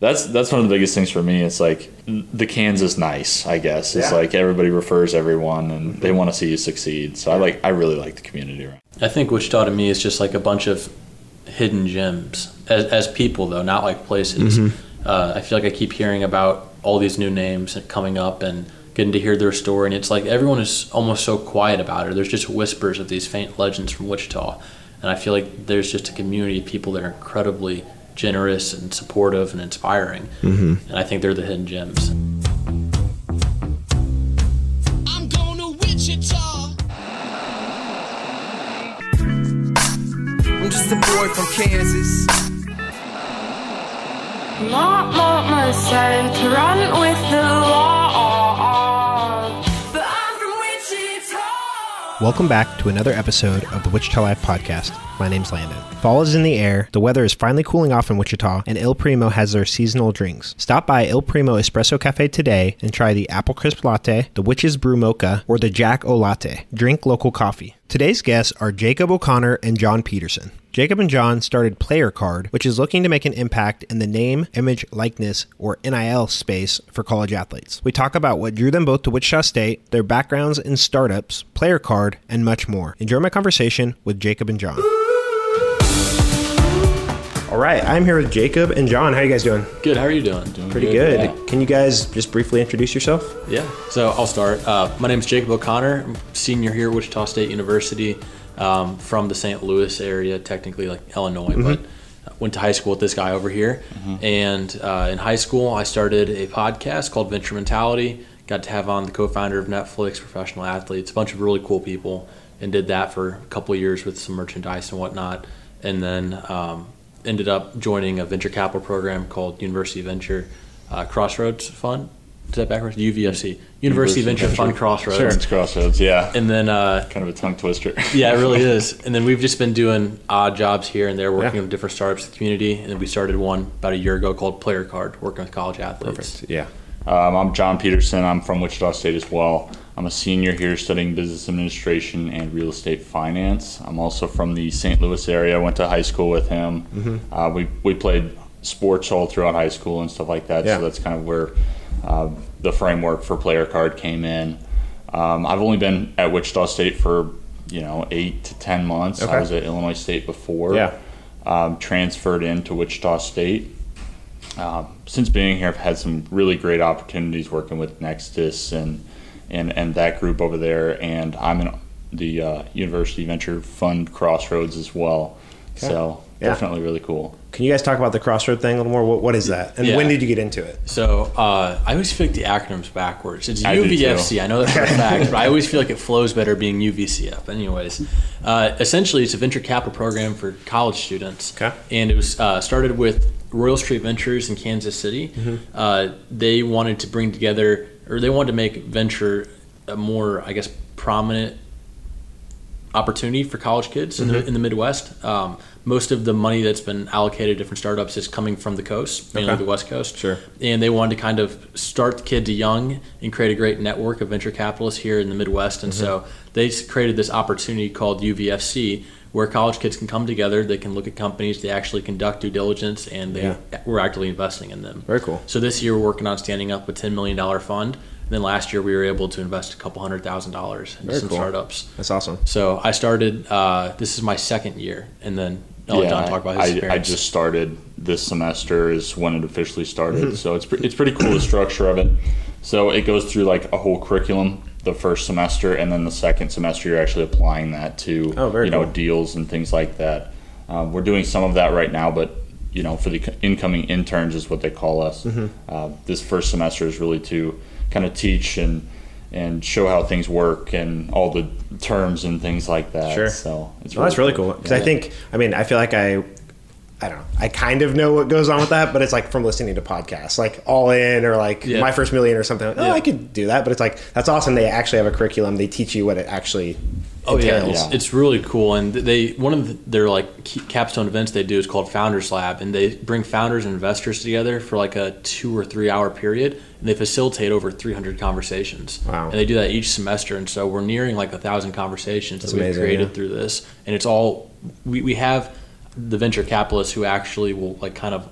that's that's one of the biggest things for me. It's like the Kansas nice, I guess. It's Yeah. like everybody refers everyone, and they want to see you succeed. So I like, I really like the community. around. I think Wichita to me is just like a bunch of hidden gems as, as people, though, not like places. Uh, I feel like I keep hearing about all these new names coming up and getting to hear their story, and it's like everyone is almost so quiet about it. There's just whispers of these faint legends from Wichita, and I feel like there's just a community of people that are incredibly generous and supportive and inspiring, mm-hmm. and I think they're the hidden gems. I'm going to Wichita. I'm just a boy from Kansas. Not mama said to run with the law. Welcome back to another episode of the Wichita Life Podcast. My name's Landon. Fall is in the air, the weather is finally cooling off in Wichita, and Il Primo has their seasonal drinks. Stop by Il Primo Espresso Cafe today and try the Apple Crisp Latte, the Witch's Brew Mocha, or the Jack O Latte. Drink local coffee. Today's guests are Jacob O'Connor and John Peterson. Jacob and John started Player Card, which is looking to make an impact in the name, image, likeness, or NIL space for college athletes. We talk about what drew them both to Wichita State, their backgrounds in startups, Player Card, and much more. Enjoy my conversation with Jacob and John. All right, I'm here with Jacob and John. How are you guys doing? Good. How are you doing? Pretty good. Can you guys just briefly introduce yourself? Yeah. So I'll start. Uh, my name is Jacob O'Connor. I'm senior here at Wichita State University um, from the St. Louis area, technically like Illinois, but went to high school with this guy over here. And uh, in high school, I started a podcast called Venture Mentality. Got to have on the co-founder of Netflix, professional athletes, a bunch of really cool people, and did that for a couple of years with some merchandise and whatnot. And then um, ended up joining a venture capital program called University Venture uh, Crossroads Fund. Is that backwards? UVFC, University, Venture, Fund Crossroads. It's crossroads, yeah. And then, uh, kind of a tongue twister. yeah, it really is. And then we've just been doing odd jobs here and there, working Yeah. with different startups in the community. And then we started one about a year ago called Player Card, working with college athletes. Yeah. Um, I'm John Peterson. I'm from Wichita State as well. I'm a senior here studying business administration and real estate finance. I'm also from the St. Louis area. I went to high school with him. Uh, we, we played sports all throughout high school and stuff like that. Yeah. So that's kind of where uh, the framework for Player Card came in. Um, I've only been at Wichita State for you know eight to ten months. Okay. I was at Illinois State before. Yeah. Um, transferred into Wichita State. Um, since being here, I've had some really great opportunities working with Nextus and and, and that group over there. And I'm in the uh, University Venture Fund Crossroads as well. Okay. So Yeah. definitely really cool. Can you guys talk about the crossroad thing a little more? What, what is that? And Yeah. when did you get into it? So uh, I always feel like the acronym's backwards. It's I UVFC. too. I know that for a fact, but I always feel like it flows better being UVCF. Anyways, uh, essentially, it's a venture capital program for college students. Okay. And it was uh, started with Royal Street Ventures in Kansas City. Mm-hmm. Uh, they wanted to bring together, or they wanted to make venture a more, I guess, prominent opportunity for college kids in, the, Mm-hmm. in the Midwest. Um, most of the money that's been allocated to different startups is coming from the coast, mainly Okay. the West Coast. Sure. And they wanted to kind of start the kids young and create a great network of venture capitalists here in the Midwest. And so Mm-hmm. they created this opportunity called UVFC, where college kids can come together. They can look at companies, they actually conduct due diligence, and they Yeah. we're actively investing in them. Very cool. So this year we're working on standing up a $10 million fund. And then last year we were able to invest a couple hundred thousand dollars into Very some cool. startups. That's awesome. So I started. Uh, this is my second year, and then I'll let John talk about his I, I just started this semester is when it officially started. so it's pre- it's pretty cool the structure of it. So it goes through like a whole curriculum the first semester, and then the second semester you're actually applying that to Oh, you know cool. deals and things like that. Um, we're doing some of that right now, but you know for the incoming interns is what they call us. Mm-hmm. Uh, this first semester is really to kind of teach and and show how things work and all the terms and things like that. Sure. So it's Well, that's really cool because I think I mean I feel like I I don't know I kind of know what goes on with that, but it's like from listening to podcasts, like All In or like Yeah. My First Million or something. Like, oh, Yeah. I could do that, but it's like that's awesome. They actually have a curriculum. They teach you what it actually Oh yeah, entails. it's, it's really cool, and they one of the, their like capstone events they do is called Founders Lab, and they bring founders and investors together for like a two or three hour period, and they facilitate over 300 conversations. Wow. And they do that each semester, and so we're nearing like a thousand conversations That's that we've amazing, created yeah. through this, and it's all we, we have the venture capitalists who actually will like kind of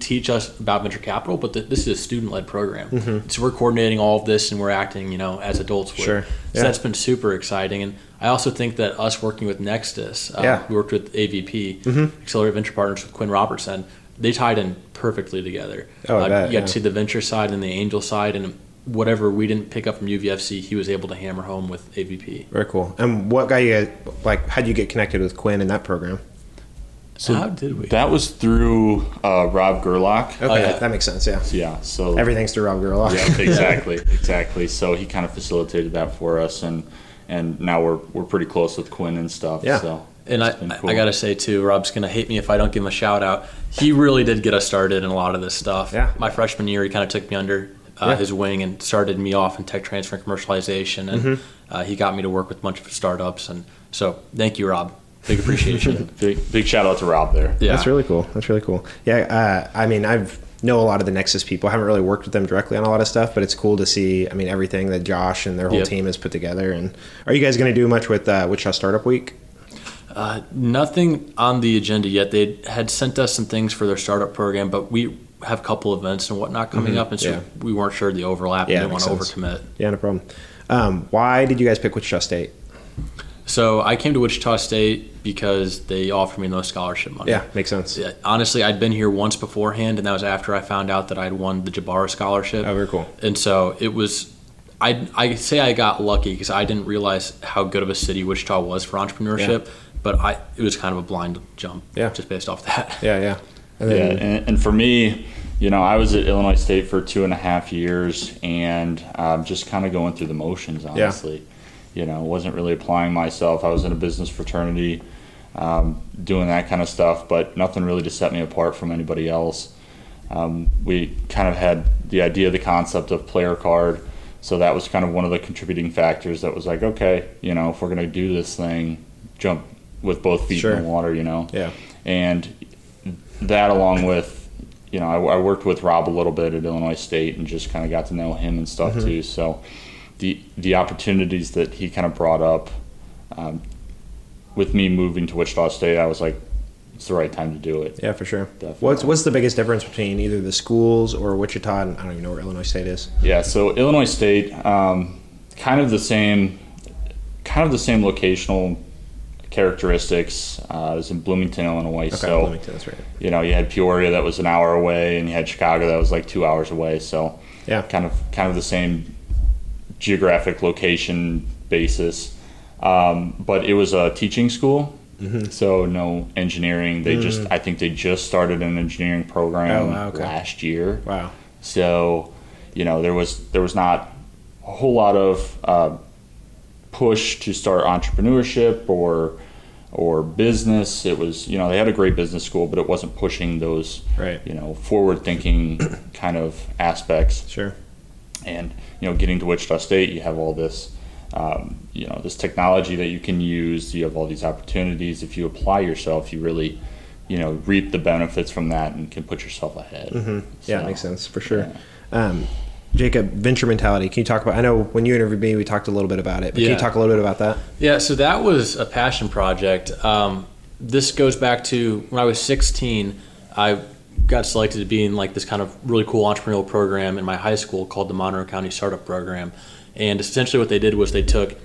teach us about venture capital, but th- this is a student led program. So we're coordinating all of this and we're acting, you know, as adults would. Sure. So Yeah. that's been super exciting. And I also think that us working with Nextus, uh, Yeah. we worked with AVP, Accelerated Venture Partners with Quinn Robertson. They tied in perfectly together. Oh, uh, bet, you got yeah. to see the venture side and the angel side, and whatever we didn't pick up from UVFC, he was able to hammer home with AVP. Very cool. And what got you guys, like, how'd you get connected with Quinn in that program? So how did we? That was through uh, Rob Gerlach. Okay, yeah. that makes sense. Yeah. Yeah. So Everything's through Rob Gerlach. Yeah, exactly, exactly. So he kind of facilitated that for us, and and now we're we're pretty close with Quinn and stuff. Yeah. So And I, I- cool. I gotta say too, Rob's gonna hate me if I don't give him a shout out. He really did get us started in a lot of this stuff. Yeah. My freshman year, he kind of took me under uh, Yeah. his wing and started me off in tech transfer and commercialization, and Mm-hmm. uh, he got me to work with a bunch of startups. And so, thank you, Rob. Big appreciation. big big shout out to Rob there. yeah, That's really cool. That's really cool. Yeah, uh, I mean, I've know a lot of the Nexus people. I haven't really worked with them directly on a lot of stuff, but it's cool to see. I mean, everything that Josh and their whole Yep. team has put together. And are you guys going to do much with uh, Wichita Startup Week? Uh, nothing on the agenda yet. They had sent us some things for their startup program, but we have a couple events and whatnot coming up, and so Mm-hmm. yeah. we weren't sure of the overlap Yeah, and didn't want to sense. overcommit. Yeah, no problem. Um, why did you guys pick Wichita State? So I came to Wichita State because they offered me no scholarship money. Yeah, makes sense. Yeah, honestly, I'd been here once beforehand, and that was after I found out that I'd won the Jabara scholarship. Oh, very cool. And so it was, I I say I got lucky because I didn't realize how good of a city Wichita was for entrepreneurship, yeah. but I it was kind of a blind jump. Yeah. just based off that. Yeah, yeah. And Yeah, and, and for me, you know, I was at Illinois State for two and a half years, and um, just kind of going through the motions. Honestly, you know, wasn't really applying myself. I was in a business fraternity, um, doing that kind of stuff, but nothing really to set me apart from anybody else. Um, we kind of had the idea, the concept of player card, so that was kind of one of the contributing factors. That was like, okay, you know, if we're gonna do this thing, jump with both feet Sure. in the water, you know yeah, and that along with you know I, I worked with rob a little bit at illinois state and just kind of got to know him and stuff Mm-hmm. too so the the opportunities that he kind of brought up um, with me moving to wichita state i was like it's the right time to do it yeah, for sure. Definitely. What's what's the biggest difference between either the schools or Wichita? And I don't even know where Illinois State is. yeah so illinois state um, kind of the same kind of the same locational characteristics uh, was in bloomington illinois Okay, so Bloomington, that's right. you know, you had Peoria that was an hour away, and you had Chicago that was like two hours away. So, Yeah. kind of kind of the same geographic location basis. Um, but it was a teaching school, Mm-hmm. so no engineering. They just, I think they just started an engineering program Mm. Oh, wow, okay. last year. Wow. So, you know, there was there was not a whole lot of uh, push to start entrepreneurship or or business. It was, you know, they had a great business school, but it wasn't pushing those, Right. you know, forward thinking kind of aspects. Sure. And you know, getting to Wichita State, you have all this. Um, you know this technology that you can use. You have all these opportunities. If you apply yourself, you really, you know, reap the benefits from that and can put yourself ahead. Mm-hmm. Yeah, So, it makes sense for sure. yeah. Um, Jacob, venture mentality. Can you talk about? I know when you interviewed me, we talked a little bit about it. But can you talk a little bit about that? Yeah, so that was a passion project. Um, this goes back to when I was 16. I got selected to be in like this kind of really cool entrepreneurial program in my high school called the Monroe County Startup Program. And essentially, what they did was they took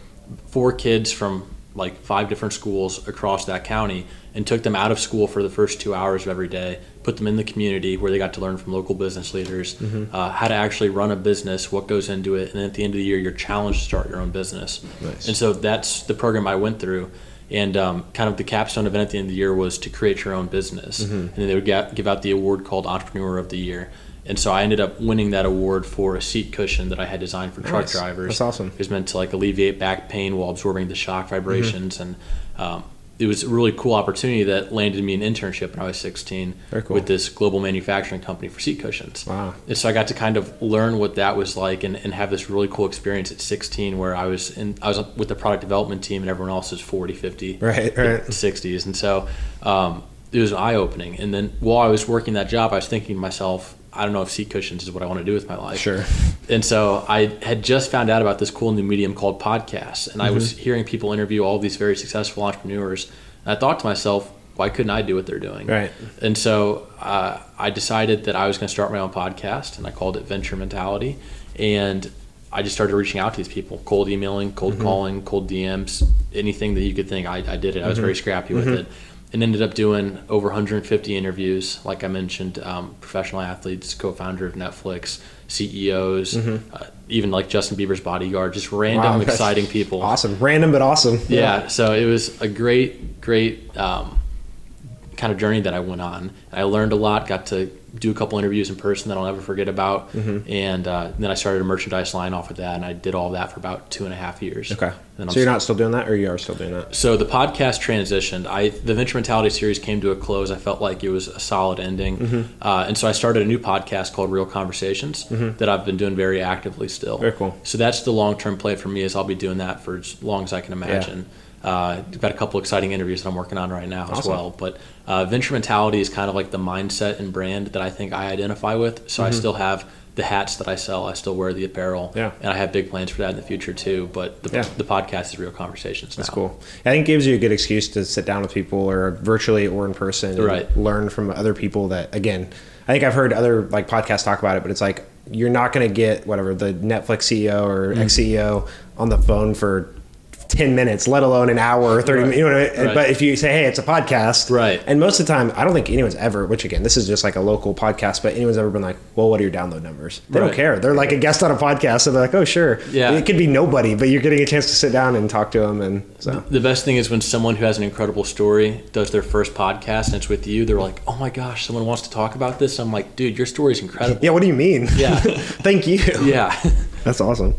four kids from like five different schools across that county and took them out of school for the first two hours of every day, put them in the community where they got to learn from local business leaders uh, how to actually run a business, what goes into it, and then at the end of the year, you're challenged to start your own business. Nice. And so that's the program I went through. And um, kind of the capstone event at the end of the year was to create your own business. Mm-hmm. And then they would get, give out the award called Entrepreneur of the Year. And so I ended up winning that award for a seat cushion that I had designed for truck Nice. drivers. That's awesome. It was meant to like alleviate back pain while absorbing the shock vibrations. And um, it was a really cool opportunity that landed me an internship when I was 16 Very cool. with this global manufacturing company for seat cushions. Wow. And so I got to kind of learn what that was like and, and have this really cool experience at 16 where I was in I was with the product development team and everyone else is 40, 50, Right, right. 60s. And so um, it was eye opening. And then while I was working that job, I was thinking to myself, I don't know if seat cushions is what I want to do with my life. Sure. And so I had just found out about this cool new medium called podcasts. And I was Mm-hmm. hearing people interview all these very successful entrepreneurs. And I thought to myself, why couldn't I do what they're doing? Right. And so uh, I decided that I was going to start my own podcast, and I called it Venture Mentality. And I just started reaching out to these people, cold emailing, cold Mm-hmm. calling, cold DMs, anything that you could think. I, I did it. I was very Mm-hmm. scrappy with it. And ended up doing over 150 interviews, like I mentioned, um, professional athletes, co-founder of Netflix, CEOs, uh, even like Justin Bieber's bodyguard, just random Mm-hmm. Wow, exciting people. Awesome, random but awesome. Yeah, so it was a great, great um, kind of journey that I went on. I learned a lot, got to do a couple interviews in person that I'll never forget about, Mm-hmm. and uh, then I started a merchandise line off of that, and I did all that for about two and a half years. Okay. So you're not still doing that, or you are still doing that? so the podcast transitioned. I the Venture Mentality series came to a close. I felt like it was a solid ending, Mm-hmm. uh, and so I started a new podcast called Real Conversations that I've been doing very actively still. Mm-hmm. Very cool. So that's the long term play for me. Is I'll be doing that for as long as I can imagine. Uh, I've got a couple exciting interviews that I'm working on right now as well. But uh, Venture Mentality is kind of like the mindset and brand that I think I identify with. So I still have the hats that I sell. I still wear the apparel. Mm-hmm. Yeah. And I have big plans for that in the future too. But the, Yeah. the podcast is Real Conversations That's now. cool. I think it gives you a good excuse to sit down with people, or virtually or in person, and Right. learn from other people. That again, I think I've heard other like podcasts talk about it, but it's like you're not going to get whatever the Netflix CEO or Mm. ex CEO on the phone for. 10 minutes, let alone an hour or 30 minutes. You know what I mean? Right. But if you say, hey, it's a podcast. Right. And most of the time, I don't think anyone's ever, which again, this is just like a local podcast, but anyone's ever been like, well, what are your download numbers? They don't care. They're like a guest on a podcast. So they're like, oh, sure. Yeah. It could be nobody, but you're getting a chance to sit down and talk to them. And so. The best thing is when someone who has an incredible story does their first podcast and it's with you, they're like, "Oh my gosh, someone wants to talk about this." I'm like, "Dude, your story's incredible." Yeah, what do you mean? Yeah. Thank you. Yeah. That's awesome.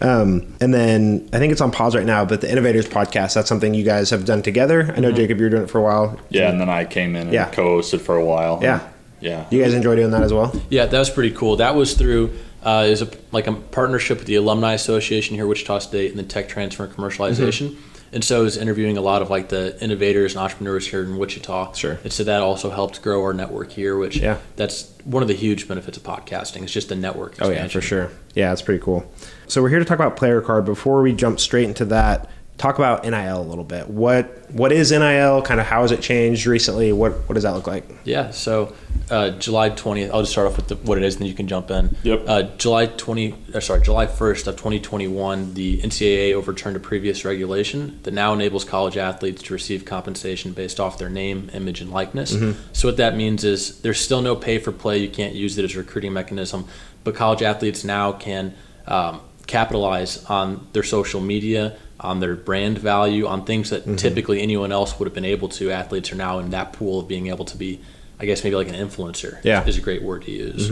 Um, and then I think it's on pause right now, but the Innovators podcast, that's something you guys have done together. I Mm-hmm. know, Jacob, you were doing it for a while. Yeah, and then I came in and Yeah. co-hosted for a while. Yeah. Yeah. You guys enjoy doing that as well? Yeah, that was pretty cool. That was through uh, is a like a partnership with the Alumni Association here, at Wichita State, and the Tech Transfer and Commercialization. Mm-hmm. And so I was interviewing a lot of like the innovators and entrepreneurs here in Wichita. Sure. And so that also helped grow our network here, which Yeah. that's one of the huge benefits of podcasting. It's just the network. Oh, yeah, for sure. Yeah, it's pretty cool. So we're here to talk about player card. Before we jump straight into that, talk about NIL a little bit. What What is NIL? Kind of how has it changed recently? What What does that look like? Yeah, so uh, July 20th, I'll just start off with the, what it is and then you can jump in. Yep. Uh, July 20, or sorry, July 1st of 2021, the NCAA overturned a previous regulation that now enables college athletes to receive compensation based off their name, image, and likeness. So what that means is there's still no pay for play. You can't use it as a recruiting mechanism, but college athletes now can um, capitalize on their social media, on their brand value, on things that typically anyone else would have been able to. Athletes are now in that pool of being able to be, I guess, maybe like an influencer. Yeah. is a great word to use.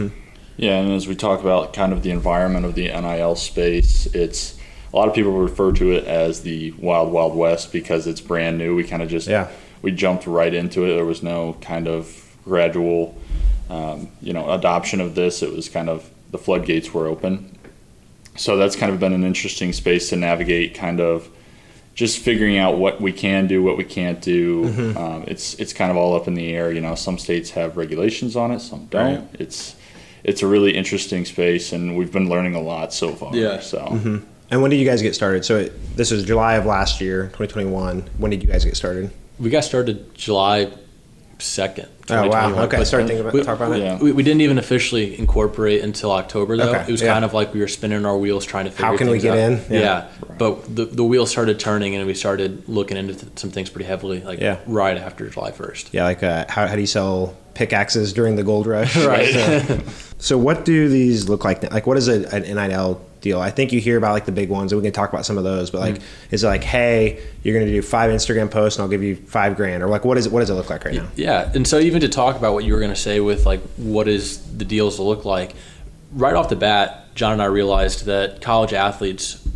Yeah, and as we talk about kind of the environment of the NIL space, it's a lot of people refer to it as the wild wild west because it's brand new. We kind of just Yeah. we jumped right into it. There was no kind of gradual, um, you know, adoption of this. It was kind of the floodgates were open. So that's kind of been an interesting space to navigate. Kind of just figuring out what we can do, what we can't do. Mm-hmm. Um, it's it's kind of all up in the air. You know, some states have regulations on it, some don't. Right. It's it's a really interesting space, and we've been learning a lot so far. Yeah. So And when did you guys get started? So it, this was July of last year, 2021. When did you guys get started? We got started July second. Oh wow. Okay, But start thinking about we- talk about it. yeah. We, we didn't even officially incorporate until October though. Okay, It was yeah. kind of like we were spinning our wheels trying to figure How can we things get out. in? Yeah. Yeah. But the the wheels started turning and we started looking into th- some things pretty heavily like Yeah. right after July 1st. Yeah, like uh, how, how do you sell pickaxes during the gold rush? Right. So, so what do these look like? Like, what is a, an NIL deal? I think you hear about like the big ones, and we can talk about some of those. But like, is it like, hey, you're going to do five Instagram posts, and I'll give you five grand, or like, what is it? What does it look like right now? Yeah, and so even to talk about what you were going to say with like what is the deals to look like, right off the bat, John and I realized that college athletes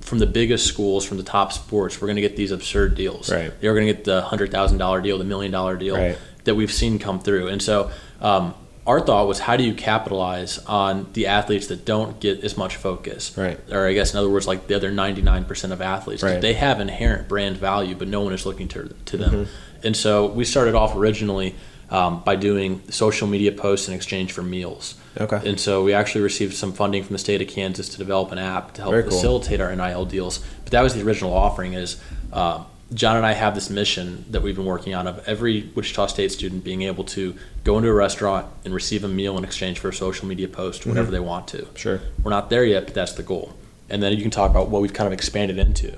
from the biggest schools, from the top sports, we're going to get these absurd deals. Right. They're going to get the hundred thousand dollar deal, the million dollar deal Right. that we've seen come through, and so. Um, our thought was, how do you capitalize on the athletes that don't get as much focus? Right. Or I guess in other words, like the other 99% of athletes Right. they have inherent brand value, but no one is looking to, to them. Mm-hmm. And so we started off originally um, by doing social media posts in exchange for meals. Okay. And so we actually received some funding from the state of Kansas to develop an app to help Very cool. facilitate our NIL deals. But that was the original offering is um, John and I have this mission that we've been working on of every Wichita State student being able to go into a restaurant and receive a meal in exchange for a social media post mm-hmm. whenever they want to. Sure. We're not there yet, but that's the goal. And then you can talk about what we've kind of expanded into.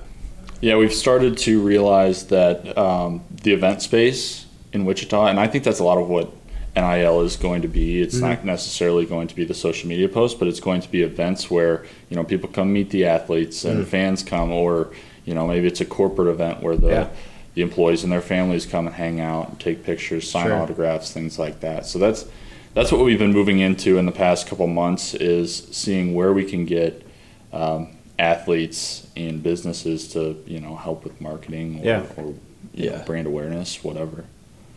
Yeah, we've started to realize that um, the event space in Wichita, and I think that's a lot of what NIL is going to be. It's not mm-hmm. necessarily going to be the social media post, but it's going to be events where you know people come meet the athletes and mm-hmm. fans come, or you know maybe it's a corporate event where the Yeah. the employees and their families come and hang out and take pictures, sign Sure. autographs, things like that. So that's that's what we've been moving into in the past couple months is seeing where we can get um, athletes and businesses to you know help with marketing or, Yeah. or you know, Yeah. brand awareness, whatever.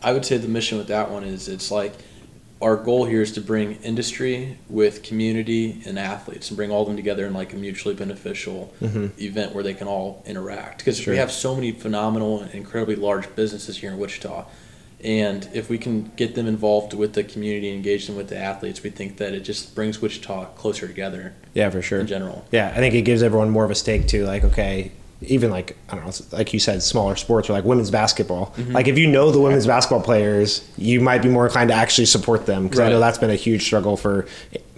I would say the mission with that one is it's like our goal here is to bring industry with community and athletes and bring all of them together in like a mutually beneficial mm-hmm. event where they can all interact because Sure. we have so many phenomenal and incredibly large businesses here in Wichita and if we can get them involved with the community engage them with the athletes we think that it just brings Wichita closer together Yeah, for sure. in general Yeah, I think it gives everyone more of a stake to like, okay, even like I don't know, like you said, smaller sports or like women's basketball. Mm-hmm. Like if you know the women's basketball players, you might be more inclined to actually support them because I know that's been a huge struggle for.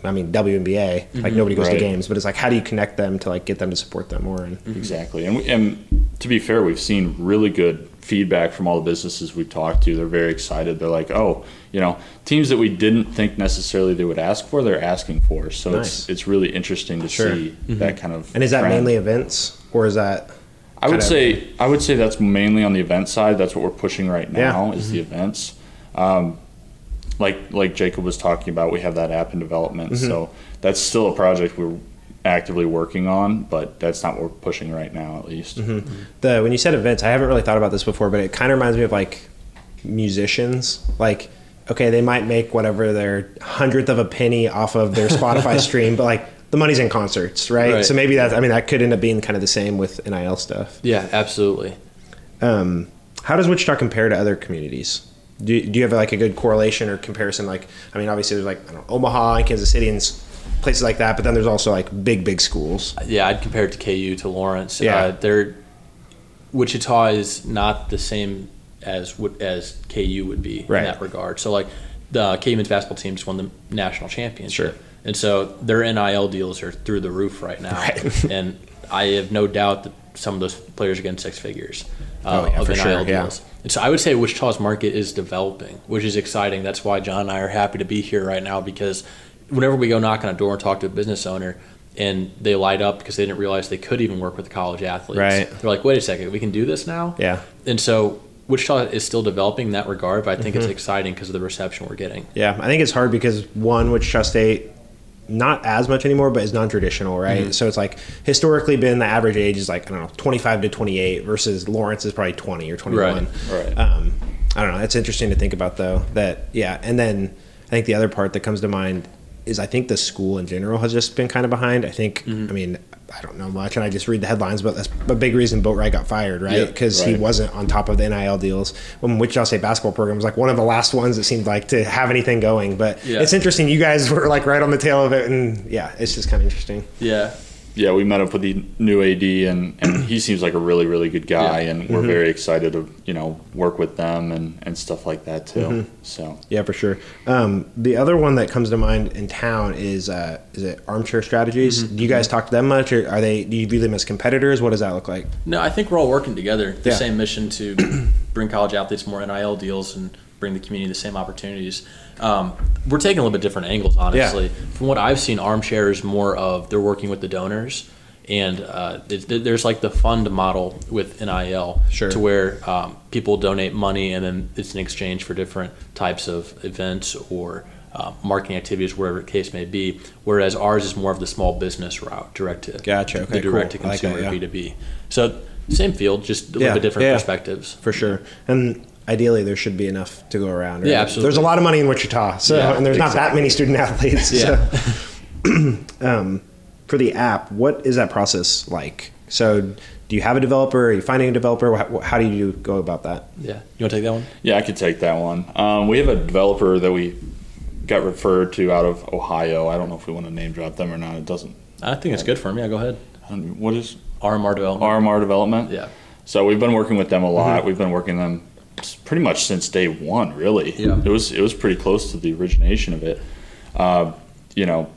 I mean, WNBA. Like nobody goes Right. to games, but it's like, how do you connect them to like get them to support them more? And Exactly, and we, and to be fair, we've seen really good feedback from all the businesses we've talked to. They're very excited. They're like, oh, you know, teams that we didn't think necessarily they would ask for, they're asking for. So Nice. it's it's really interesting to Sure. see that kind of. and is that trend. mainly events or is that? I would of- say I would say that's mainly on the event side. That's what we're pushing right Yeah. now is the events. Um, like like Jacob was talking about, we have that app in development, Mm-hmm. so that's still a project we're actively working on, but that's not what we're pushing right now, at least. Mm-hmm. the when you said events, I haven't really thought about this before, but it kind of reminds me of like musicians. Like, okay, they might make whatever their hundredth of a penny off of their Spotify stream, but like the money's in concerts, right? Right. So maybe that I mean that could end up being kind of the same with NIL stuff. yeah absolutely Um, how does Wichita compare to other communities? Do, do you have like a good correlation or comparison? Like, I mean, obviously there's like I don't know, Omaha and Kansas City and places like that, but then there's also like big, big schools. Yeah, I'd compare it to KU to Lawrence. Yeah. Uh, they're Wichita is not the same as as KU would be Right. in that regard. So like the KU men's basketball team just won the national championship. Sure. And so their NIL deals are through the roof right now. Right. and I have no doubt that some of those players are getting six figures uh, Oh, yeah, of NIL sure, yeah. deals. And so I would say Wichita's market is developing, which is exciting. That's why John and I are happy to be here right now because whenever we go knock on a door and talk to a business owner and they light up because they didn't realize they could even work with college athletes. Right. They're like, wait a second, we can do this now? Yeah. And so Wichita is still developing in that regard, but I think Mm-hmm. it's exciting because of the reception we're getting. Yeah, I think it's hard because one, Wichita State, not as much anymore, but is non-traditional, right? Mm-hmm. So it's like historically been the average age is like I don't know, twenty-five to twenty-eight versus Lawrence is probably twenty or twenty-one. Right, right. Um, I don't know. It's interesting to think about though. That yeah, and then I think the other part that comes to mind is I think the school in general has just been kind of behind. I think Mm-hmm. I mean I don't know much, and I just read the headlines, but that's a big reason Boatright got fired, right? Yeah, Because he wasn't on top of the NIL deals. Um, when Wichita State basketball program was like one of the last ones that seemed like to have anything going. But Yeah. it's interesting. You guys were like right on the tail of it, and yeah, it's just kind of interesting. Yeah. Yeah, we met up with the new AD, and, and he seems like a really, really good guy, Yeah. and Mm-hmm. we're very excited to you know work with them and, and stuff like that too. Mm-hmm. So Yeah, for sure. Um, the other one that comes to mind in town is uh, is it Armchair Strategies? Mm-hmm. Do you guys talk to them much, or are they? Do you view them as competitors? What does that look like? No, I think we're all working together. The Yeah. same mission to bring college athletes more NIL deals and bring the community the same opportunities. Um, we're taking a little bit different angles, honestly. From what I've seen, Armchair is more of they're working with the donors, and uh, it, there's like the fund model with NIL, Sure. to where um, people donate money and then it's in exchange for different types of events or uh, marketing activities, whatever the case may be. Whereas ours is more of the small business route, direct to Gotcha. Okay, the cool. direct to like that, consumer yeah. B two B. So same field, just a little Yeah, bit different yeah. perspectives. For sure. And ideally, there should be enough to go around. Right? Yeah, absolutely. There's a lot of money in Wichita, so Yeah, and there's not that many student athletes. Yeah. So. um, for the app, what is that process like? So, do you have a developer? Are you finding a developer? How, how do you go about that? Yeah, you want to take that one? yeah, I could take that one. Um, we have a developer that we got referred to out of Ohio. I don't know if we want to name drop them or not. It doesn't. I think it's good for me. Yeah, go ahead. What is RMR development. RMR Development? Yeah. So we've been working with them a Mm-hmm. lot. We've been working them s- pretty much since day one. Really, Yeah. it was it was pretty close to the origination of it. Uh, you know,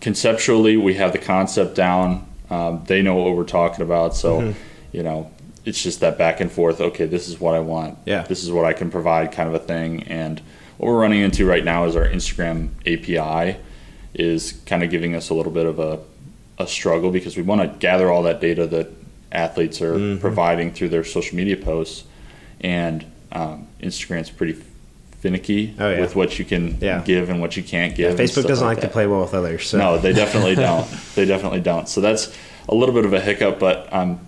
conceptually, we have the concept down. Um, they know what we're talking about. So, Mm-hmm. you know, it's just that back and forth. Okay, this is what I want. Yeah. This is what I can provide, kind of a thing. And what we're running into right now is our Instagram API is kind of giving us a little bit of a, a struggle because we want to gather all that data that athletes are Mm-hmm. providing through their social media posts, and um, Instagram's pretty finicky Oh, yeah. with what you can Yeah. give and what you can't give. and Facebook doesn't like, to play well with others. So. No, they definitely don't. They definitely don't. So that's a little bit of a hiccup, but I'm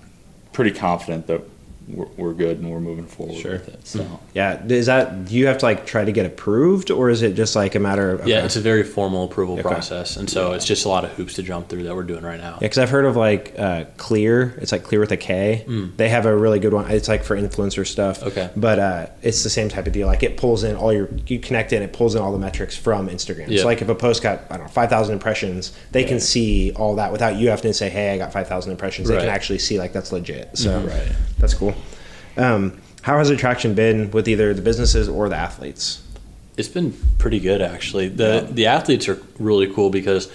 pretty confident that we're, we're good and we're moving forward Sure. with it. So Yeah, is that do you have to like try to get approved, or is it just like a matter of Yeah, it's a very formal approval Okay. process, and so it's just a lot of hoops to jump through that we're doing right now. Yeah, because I've heard of like uh, Clear. It's like Clear with a K. They have a really good one. It's like for influencer stuff. Mm. Okay. But uh, it's the same type of deal. Like it pulls in all your, you connect in, it pulls in all the metrics from Instagram. Yeah. So like if a post got I don't know five thousand impressions, they can see all that without you having to say, hey, I got five thousand impressions. They can Right. Mm-hmm. actually see like that's legit. So Right. that's cool. Um, how has the traction been with either the businesses or the athletes? It's been pretty good actually. The the athletes are really cool because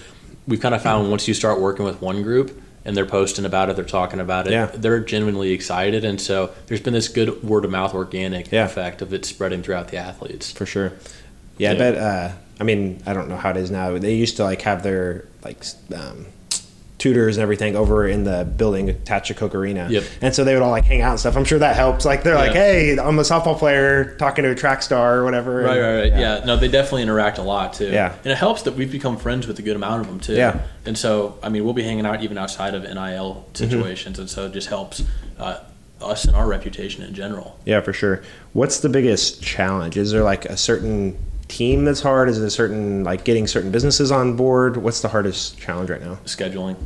we've kind of found once you start working with one group and they're posting about it, they're talking about it, Yeah. they're genuinely excited, and so there's been this good word of mouth organic Yeah. effect of it spreading throughout the athletes. for sure. Yeah, I bet. Uh, I mean, I don't know how it is now. They used to like have their like um, tutors and everything over in the building attached to Koch Arena. Yep. And so they would all like hang out and stuff. I'm sure that helps. Like they're like, hey, I'm a softball player talking to a track star or whatever. Right, And- right, right. Yeah. no, they definitely interact a lot too. Yeah. and it helps that we've become friends with a good amount of them too. Yeah. and so I mean, we'll be hanging out even outside of NIL situations, and so it just helps uh, us and our reputation in general. Yeah, for sure. What's the biggest challenge? Is there like a certain team that's hard? Is it a certain like getting certain businesses on board? What's the hardest challenge right now? Scheduling.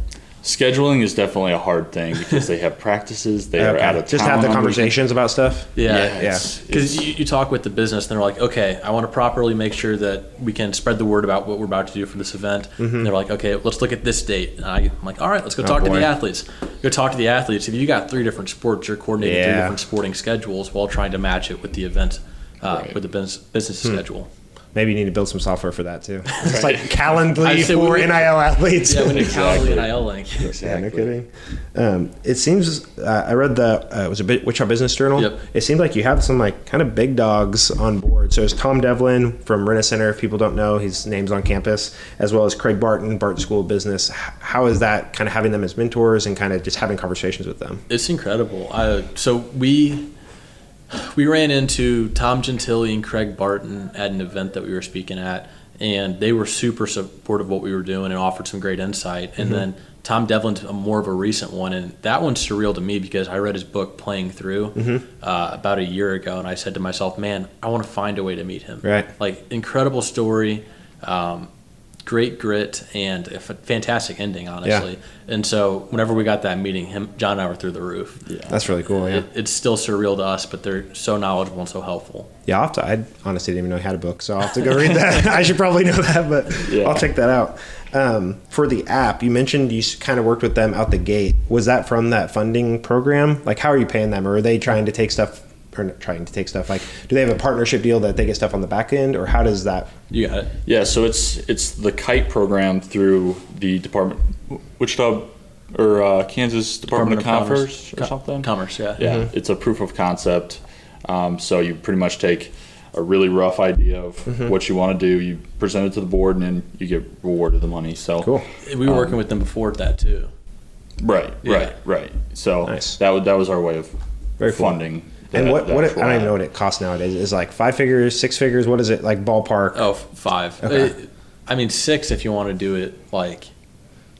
scheduling is definitely a hard thing because they have practices. They are out of Just have the on conversations about stuff. Yeah, Yeah, Yeah. Because it's- you, you talk with the business, and they're like, okay, I want to properly make sure that we can spread the word about what we're about to do for this event. And they're like, okay, let's look at this date. And I, I'm like, all right, let's go talk to Oh, the athletes. Go talk to the athletes. If you got three different sports, you're coordinating three different sporting schedules while trying to match it with the event, uh, Right. with the business, business Hmm. schedule. Maybe you need to build some software for that too. It's like Calendly for NIL athletes. Yeah, when you Exactly. Calendly NIL link. Yeah, no kidding. Um, it seems uh, I read the uh, it was a bit Wichita Business Journal. Yep. It seems like you have some like kind of big dogs on board. So it's Tom Devlin from Rent-A-Center. If people don't know, his name's on campus, as well as Craig Barton, Barton School of Business. How is that kind of having them as mentors and kind of just having conversations with them? It's incredible. I, so we we ran into Tom Gentile and Craig Barton at an event that we were speaking at, and they were super supportive of what we were doing and offered some great insight. And then Tom Devlin's a more of a recent one, and that one's surreal to me because I read his book Playing Through uh, about a year ago, and I said to myself, "Man, I want to find a way to meet him." Right. Like incredible story. Um, Great grit and a f- fantastic ending, honestly. And so, whenever we got that meeting, him, John and I were through the roof. Yeah. That's really cool. Yeah. It, it's still surreal to us, but they're so knowledgeable and so helpful. Yeah, I'll have to, I honestly didn't even know he had a book, so I'll have to go read that. I should probably know that, but Yeah. I'll check that out. Um, for the app, you mentioned you kind of worked with them out the gate. Was that from that funding program? Like, how are you paying them? Or are they trying to take stuff, or not trying to take stuff? Like, do they have a partnership deal that they get stuff on the back end, or how does that? You got it. Yeah, so it's it's the kite program through the department, Wichita or uh, Kansas Department, of Commerce, or Co- something. Commerce, yeah. Yeah, it's a proof of concept. Um, so you pretty much take a really rough idea of Mm-hmm. what you want to do, you present it to the board, and then you get rewarded the money. So Cool. We were working with them before that too. right, Yeah. right, right. So Nice. that was that was our way of Very cool. And what, what it, I don't even know what it costs nowadays. Is like five figures, six figures? What is it like ballpark? Oh, five. Okay. Uh, I mean, six if you want to do it like.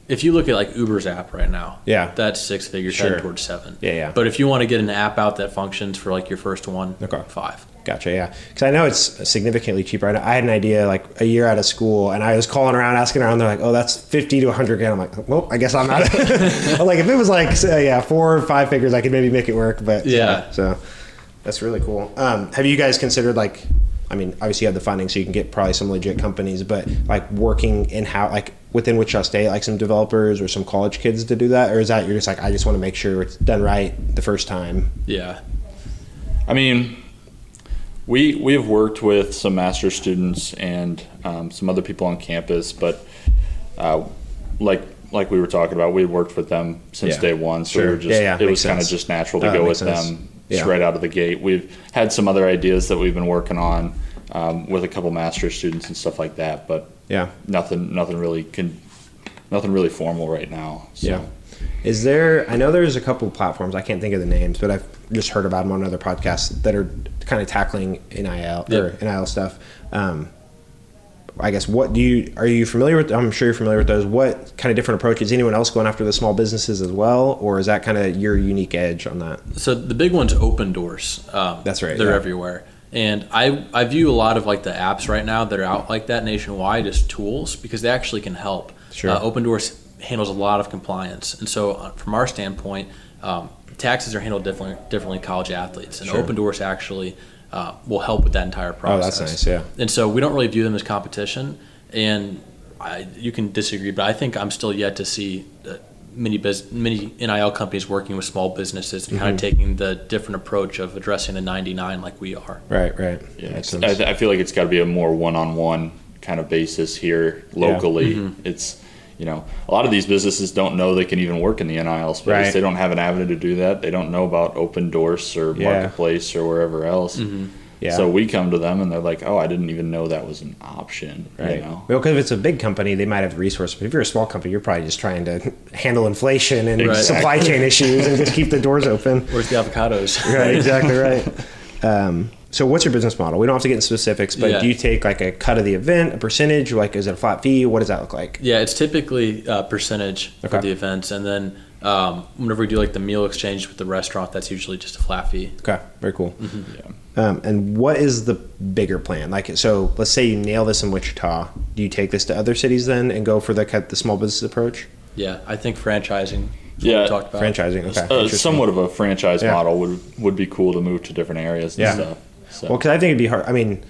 If you look at like Uber's app right now, Yeah. that's six figures Sure. heading towards seven. Yeah, yeah. But if you want to get an app out that functions for like your first one, Okay. five. Gotcha, yeah. Because I know it's significantly cheaper. I I had an idea like a year out of school, and I was calling around, asking around. They're like, "Oh, that's fifty to hundred grand." I'm like, "Well, I guess I'm not." I'm like, if it was like, yeah, four or five figures, I could maybe make it work. But Yeah. so that's really cool. Um, have you guys considered like I mean, obviously you have the funding, so you can get probably some legit companies, but like working in how like within Wichita State, like some developers or some college kids to do that, or is that you're just like I just want to make sure it's done right the first time? Yeah. I mean, we we have worked with some master students and um, some other people on campus, but uh, like like we were talking about, we worked with them since Yeah. day one, so we Sure. were just Yeah, yeah, it makes was kind of just natural to Oh, go with sense. them Yeah. straight out of the gate. We've had some other ideas that we've been working on um, with a couple master students and stuff like that, but Yeah. nothing nothing really can nothing really formal right now. So. Yeah. Is there? I know there's a couple platforms. I can't think of the names, but I've just heard about them on other podcasts that are kind of tackling NIL or NIL stuff. Um, I guess what do you are you familiar with? I'm sure you're familiar with those. What kind of different approaches? Anyone else going after the small businesses as well, or is that kind of your unique edge on that? So the big one's Opendorse. Um, That's right, They're yeah. everywhere. And I, I view a lot of like the apps right now that are out like that nationwide as tools because they actually can help. Sure. Uh, Opendorse handles a lot of compliance. And so uh, from our standpoint, um, taxes are handled differently, differently in college athletes. And Sure. Opendorse actually uh, will help with that entire process. Oh, process. that's nice. Yeah. And so we don't really view them as competition. And I, you can disagree, but I think I'm still yet to see uh, many bus- many NIL companies working with small businesses and Mm-hmm. kind of taking the different approach of addressing the 99 like we are. Right. Right. Yeah, Makes it's- I, I feel like it's got to be a more one-on-one kind of basis here locally. Mm-hmm. It's you know a lot of these businesses don't know they can even work in the NIL space. Right. They don't have an avenue to do that. They don't know about Opendorse or Yeah. Marketplace or wherever else. Yeah. So we come to them and they're like, "Oh, I didn't even know that was an option." Right. You know. Well, because if it's a big company, they might have the resources. But if you're a small company, you're probably just trying to handle inflation and Right. supply chain issues and just keep the doors open. Where's the avocados? Right, exactly right. Um, so, what's your business model? We don't have to get into specifics, but Yeah. do you take like a cut of the event, a percentage? Like, is it a flat fee? What does that look like? Yeah, it's typically a percentage Okay. for the events, and then um, whenever we do like the meal exchange with the restaurant, that's usually just a flat fee. Okay, very cool. Mm-hmm. Um, and what is the bigger plan? Like, so let's say you nail this in Wichita. Do you take this to other cities then and go for the cut the small business approach? Yeah, I think franchising. Yeah, we talked about. Franchising, okay. Uh, somewhat of a franchise Yeah. model would would be cool to move to different areas and Yeah. stuff. So. Well, because I think it'd be hard. I mean,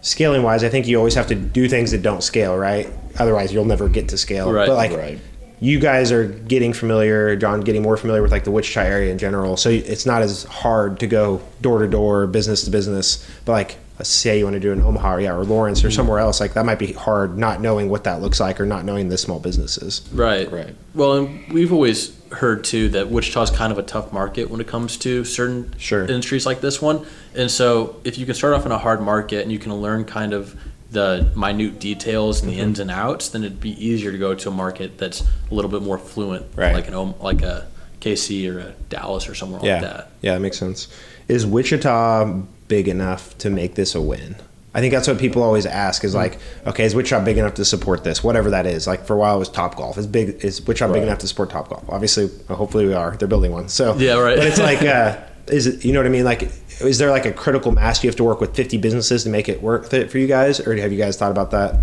scaling wise, I think you always have to do things that don't scale, right? Otherwise, you'll never get to scale. Right. But like, Right. you guys are getting familiar, John, getting more familiar with like the Wichita area in general. So it's not as hard to go door to door, business to business. But like, say you want to do in Omaha, yeah, or Lawrence or somewhere else. Like that might be hard, not knowing what that looks like or not knowing the small businesses. Right. Right. Well, and we've always heard too that Wichita's kind of a tough market when it comes to certain Sure. industries like this one. And so if you can start off in a hard market and you can learn kind of the minute details and the Mm-hmm. ins and outs, then it'd be easier to go to a market that's a little bit more fluent, Right. like an Om- like a KC or a Dallas or somewhere Yeah, like that. yeah, that makes sense. Is Wichita big enough to make this a win? I think that's what people always ask is like, okay, is Wichita big enough to support this? Whatever that is. Like for a while, it was Top Golf. Is big? Is Wichita big enough to support Top Golf? Obviously, uh, hopefully we are. They're building one. So Yeah, right. But it's like, uh, is it? You know what I mean? Like, is there like a critical mass? You have to work with 50 businesses to make it worth it for you guys, or have you guys thought about that?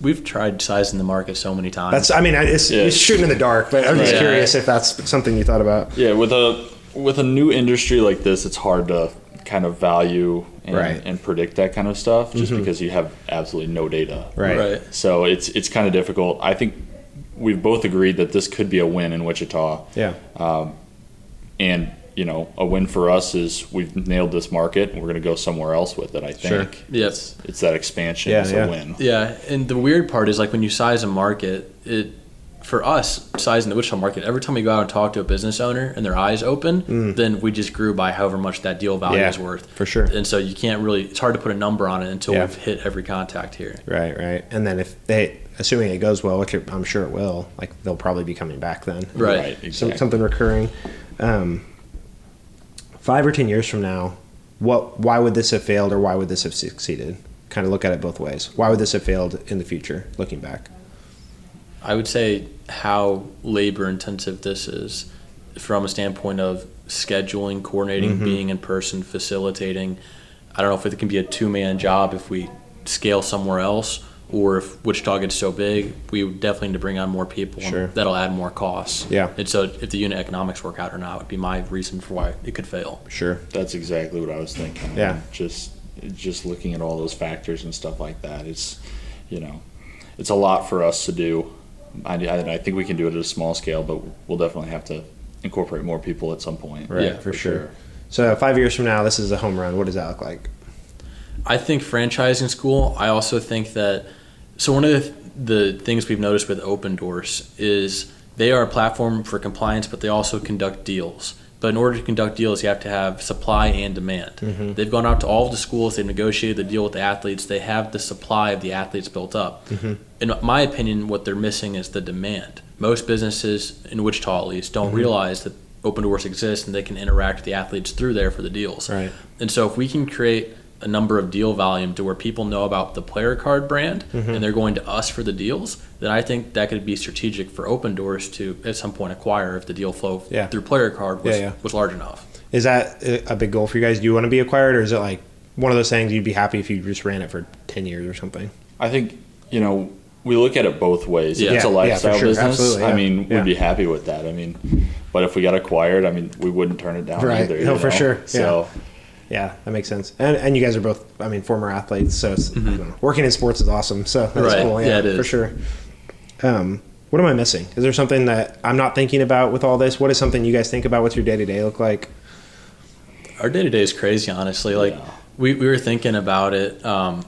We've tried sizing the market so many times. That's. I mean, it's, Yeah. it's shooting in the dark, but I'm just Right. curious if that's something you thought about. Yeah, with a with a new industry like this, it's hard to kind of value and, Right. and predict that kind of stuff just mm-hmm. because you have absolutely no data. Right. Right. So it's it's kind of difficult. I think we've both agreed that this could be a win in Wichita, Yeah. Um, and you know, a win for us is we've nailed this market and we're going to go somewhere else with it. I Sure. think. Yep. It's, it's that expansion. Yeah, it's yeah. a win. Yeah, and the weird part is like when you size a market, it for us sizing the Wichita market. Every time we go out and talk to a business owner and their eyes open, then we just grew by however much that deal value Mm. Yeah, is worth. for sure. And so you can't really. It's hard to put a number on it until Yeah. we've hit every contact here. Right, right. And then if they, assuming it goes well, which I'm sure it will, like they'll probably be coming back then. Right. Right. Some, Exactly. something recurring. Um, five or ten years from now, what? Why would this have failed, or why would this have succeeded? Kind of look at it both ways. Why would this have failed in the future, looking back? I would say how labor intensive this is from a standpoint of scheduling, coordinating, Mm-hmm. being in person, facilitating. I don't know if it can be a two man job if we scale somewhere else or if Wichita gets so big, we definitely need to bring on more people and Sure. that'll add more costs. Yeah. And so if the unit economics work out or not would be my reason for why it could fail. Sure. That's exactly what I was thinking. Yeah. Just just looking at all those factors and stuff like that, it's you know, it's a lot for us to do. I, I, I think we can do it at a small scale, but we'll definitely have to incorporate more people at some point. Right, Yeah, for, for sure. So five years from now, this is a home run. What does that look like? I think franchising school. I also think that so one of the, the things we've noticed with Opendorse is they are a platform for compliance, but they also conduct deals. But in order to conduct deals, you have to have supply and demand. Mm-hmm. They've gone out to all of the schools. They've negotiated the deal with the athletes. They have the supply of the athletes built up. Mm-hmm. In my opinion, what they're missing is the demand. Most businesses in Wichita, at least, don't mm-hmm. realize that Opendorse exists and they can interact with the athletes through there for the deals. Right. And so if we can create a number of deal volume to where people know about the player card brand Mm-hmm. and they're going to us for the deals, then I think that could be strategic for Opendorse to at some point acquire if the deal flow Yeah. through player card was, Yeah, yeah. was large enough. Is that a a big goal for you guys? Do you want to be acquired, or is it like one of those things you'd be happy if you just ran it for ten years or something? I think you know we look at it both ways. If Yeah. it's a Yeah, yeah, lifestyle sure. business. Absolutely, I mean, Yeah. we'd be happy with that. I mean, but if we got acquired, I mean, we wouldn't turn it down Right. either. No, for know? sure. So Yeah, that makes sense. And and you guys are both, I mean, former athletes, so don't know, working in sports is awesome. So that's Mm-hmm. Right. cool. Yeah, Yeah, it is. for sure. Um, what am I missing? Is there something that I'm not thinking about with all this? What is something you guys think about? What's your day to day look like? Our day to day is crazy, honestly. Like Yeah. we, we were thinking about it. Um,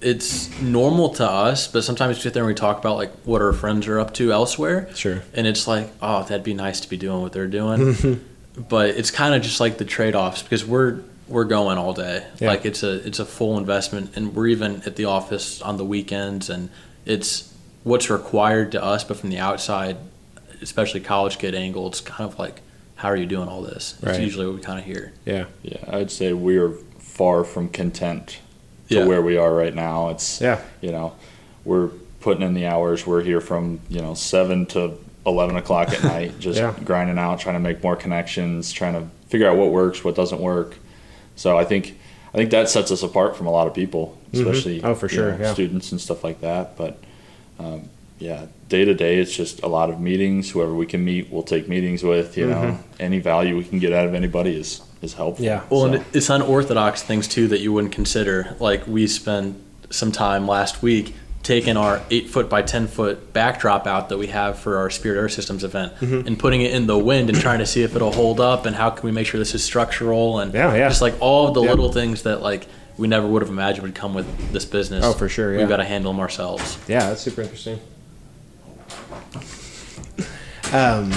it's normal to us, but sometimes we sit there and we talk about like what our friends are up to elsewhere. Sure. And it's like, oh, that'd be nice to be doing what they're doing. but it's kind of just like the trade offs because we're we're going all day. Yeah. Like it's a it's a full investment, and we're even at the office on the weekends, and it's what's required to us. But from the outside, especially college kid angle, it's kind of like, how are you doing all this? It's Right. usually what we kind of hear. Yeah. yeah, I'd say we are far from content to Yeah. where we are right now. It's Yeah. you know, we're putting in the hours. We're here from you know seven to eleven o'clock at night, just Yeah. grinding out, trying to make more connections, trying to figure out what works, what doesn't work. So I think I think that sets us apart from a lot of people, especially Oh, for you sure, know, yeah. students and stuff like that. But um, yeah, day to day, it's just a lot of meetings. Whoever we can meet, we'll take meetings with. You know, any value we can get out of anybody is is helpful. Yeah. Well, So- and it's unorthodox things too that you wouldn't consider. Like we spent some time last week taking our eight foot by ten foot backdrop out that we have for our Spirit AeroSystems event Mm-hmm. and putting it in the wind and trying to see if it'll hold up and how can we make sure this is structural and Yeah, yeah. just like all of the Yeah. little things that like we never would have imagined would come with this business. Oh, for sure, yeah. We've got to handle them ourselves. Yeah, that's super interesting. Um,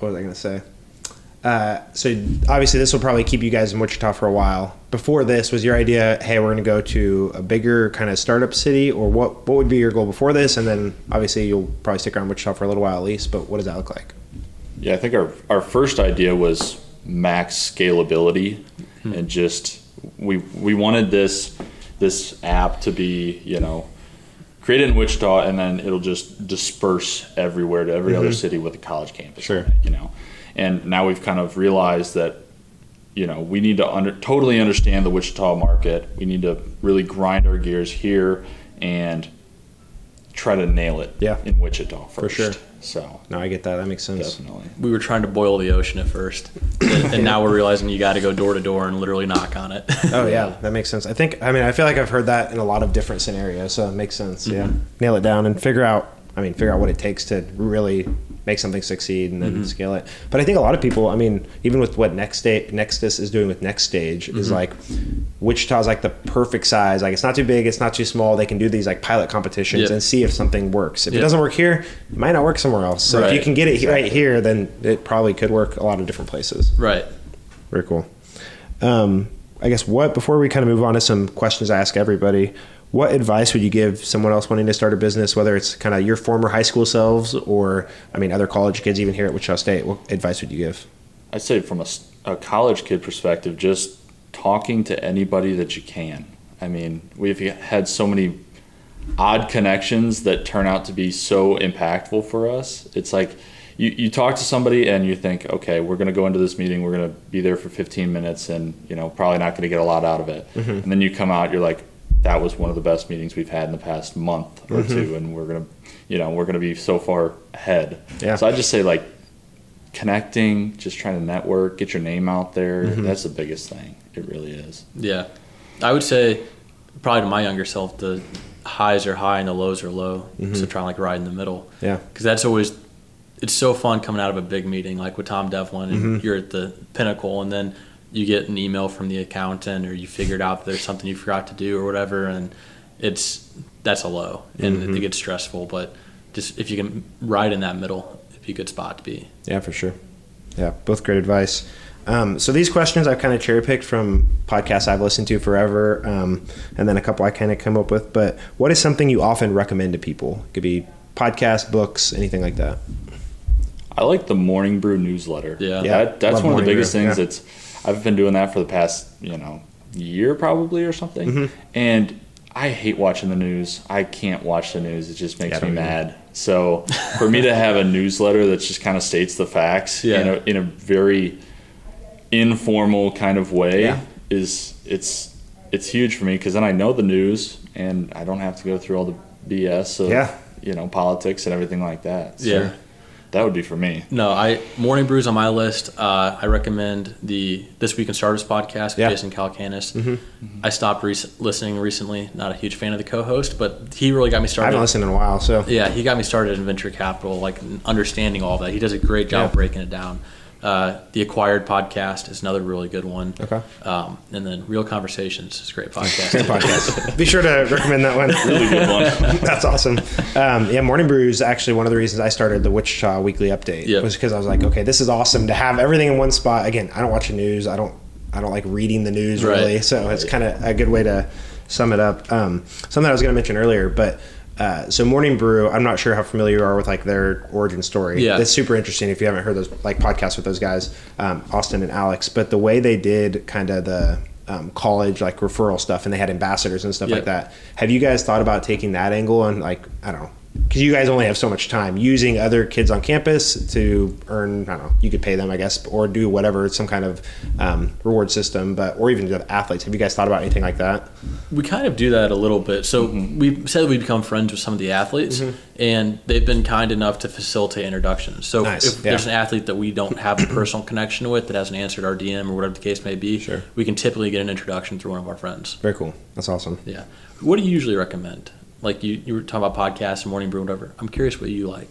what was I going to say? Uh, so obviously this will probably keep you guys in Wichita for a while. Before this, was your idea, hey, we're going to go to a bigger kind of startup city, or what? What would be your goal before this? And then obviously you'll probably stick around Wichita for a little while at least. But what does that look like? Yeah, I think our our first idea was max scalability and just we we wanted this this app to be, you know, created in Wichita and then it'll just disperse everywhere to every other city with a college campus. Sure. it, you know. And now we've kind of realized that you know, we need to under, totally understand the Wichita market. We need to really grind our gears here and try to nail it Yeah. in Wichita first. For sure. So, No, I get that. That makes sense. definitely. We were trying to boil the ocean at first, and, and now we're realizing you got to go door to door and literally knock on it. Oh yeah, that makes sense. I think. I mean, I feel like I've heard that in a lot of different scenarios, so it makes sense. Yeah, mm-hmm. nail it down and figure out. I mean, figure out what it takes to really make something succeed and then scale it. But I think a lot of people. I mean, even with what Next Sta- NXTUS is doing with Next Stage, is like Wichita's like the perfect size. Like it's not too big, it's not too small. They can do these like pilot competitions Yep. and see if something works. If it doesn't work here, it might not work somewhere else. So if you can get it right here, then it probably could work a lot of different places. right. Very cool. Um, I guess what before we kind of move on to some questions I ask everybody, what advice would you give someone else wanting to start a business, whether it's kind of your former high school selves or I mean other college kids even here at Wichita State? What advice would you give? I'd say from a college kid perspective, just talking to anybody that you can. I mean, we've had so many odd connections that turn out to be so impactful for us. It's like you, you talk to somebody and you think, okay, we're going to go into this meeting, we're going to be there for 15 minutes and, you know, probably not going to get a lot out of it. Mm-hmm. And then you come out, you're like, that was one of the best meetings we've had in the past month or two. And we're going to, you know, we're going to be so far ahead. Yeah. So I just say like connecting, just trying to network, get your name out there. That's the biggest thing. It really is. Yeah. I would say probably to my younger self, the highs are high and the lows are low. So try and like ride in the middle. Mm-hmm. Yeah. Because that's always it's so fun coming out of a big meeting like with Tom Devlin and Mm-hmm. you're at the pinnacle and then you get an email from the accountant or you figured out there's something you forgot to do or whatever and it's that's a low and Mm-hmm. it gets stressful but just if you can ride in that middle it'd be a good spot to be Yeah, for sure. Yeah, both great advice. Um, so these questions I've kind of cherry picked from podcasts I've listened to forever, um, and then a couple I kind of come up with. But what is something you often recommend to people? It could be podcasts, books, anything like that. I like the Morning Brew newsletter. Yeah. Yeah, that, that's love one of the biggest Brew, things. yeah. It's I've been doing that for the past you know year probably or something, Mm-hmm. and I hate watching the news. I can't watch the news. It just makes Yeah, me either. mad. So for me to have a newsletter that just kind of states the facts Yeah. in a in a very informal kind of way Yeah. is it's it's huge for me because then I know the news and I don't have to go through all the BS of Yeah. you know politics and everything like that. So Yeah. That would be for me. No, I morning brews on my list. Uh, I recommend the This Week in Startups podcast with Yeah. Jason Calacanis. I stopped rec- listening recently. Not a huge fan of the co-host, but he really got me started. I haven't listened in a while, so Yeah, he got me started in venture capital, like understanding all that. He does a great job Yeah. breaking it down. Uh, the Acquired podcast is another really good one. Okay. Um, and then Real Conversations is a great podcast. great podcast. Be sure to recommend that one. Really good one. That's awesome. Um, yeah, Morning Brew is actually one of the reasons I started the Wichita Weekly Update. Yep. Was because I was like, okay, this is awesome to have everything in one spot. Again, I don't watch the news. I don't. I don't like reading the news Right. really. So it's kind of a good way to sum it up. Um, something I was going to mention earlier, but. Uh, so Morning Brew, I'm not sure how familiar you are with like their origin story. Yeah. That's super interesting if you haven't heard those like podcasts with those guys, um, Austin and Alex. But the way they did kind of the um, college like referral stuff, and they had ambassadors and stuff Yep. like that. Have you guys thought about taking that angle and like I don't know, because you guys only have so much time using other kids on campus to earn I don't know, you could pay them I guess or do whatever some kind of um, reward system, but or even the athletes. Have you guys thought about anything like that? We kind of do that a little bit. So Mm-hmm. we said we become friends with some of the athletes, and they've been kind enough to facilitate introductions. So Nice, if yeah. there's an athlete that we don't have a personal connection with that hasn't answered our DM or whatever the case may be, Sure. we can typically get an introduction through one of our friends. Very cool. That's awesome. Yeah. What do you usually recommend? Like you, you were talking about podcasts and morning brew, whatever. I'm curious what you like.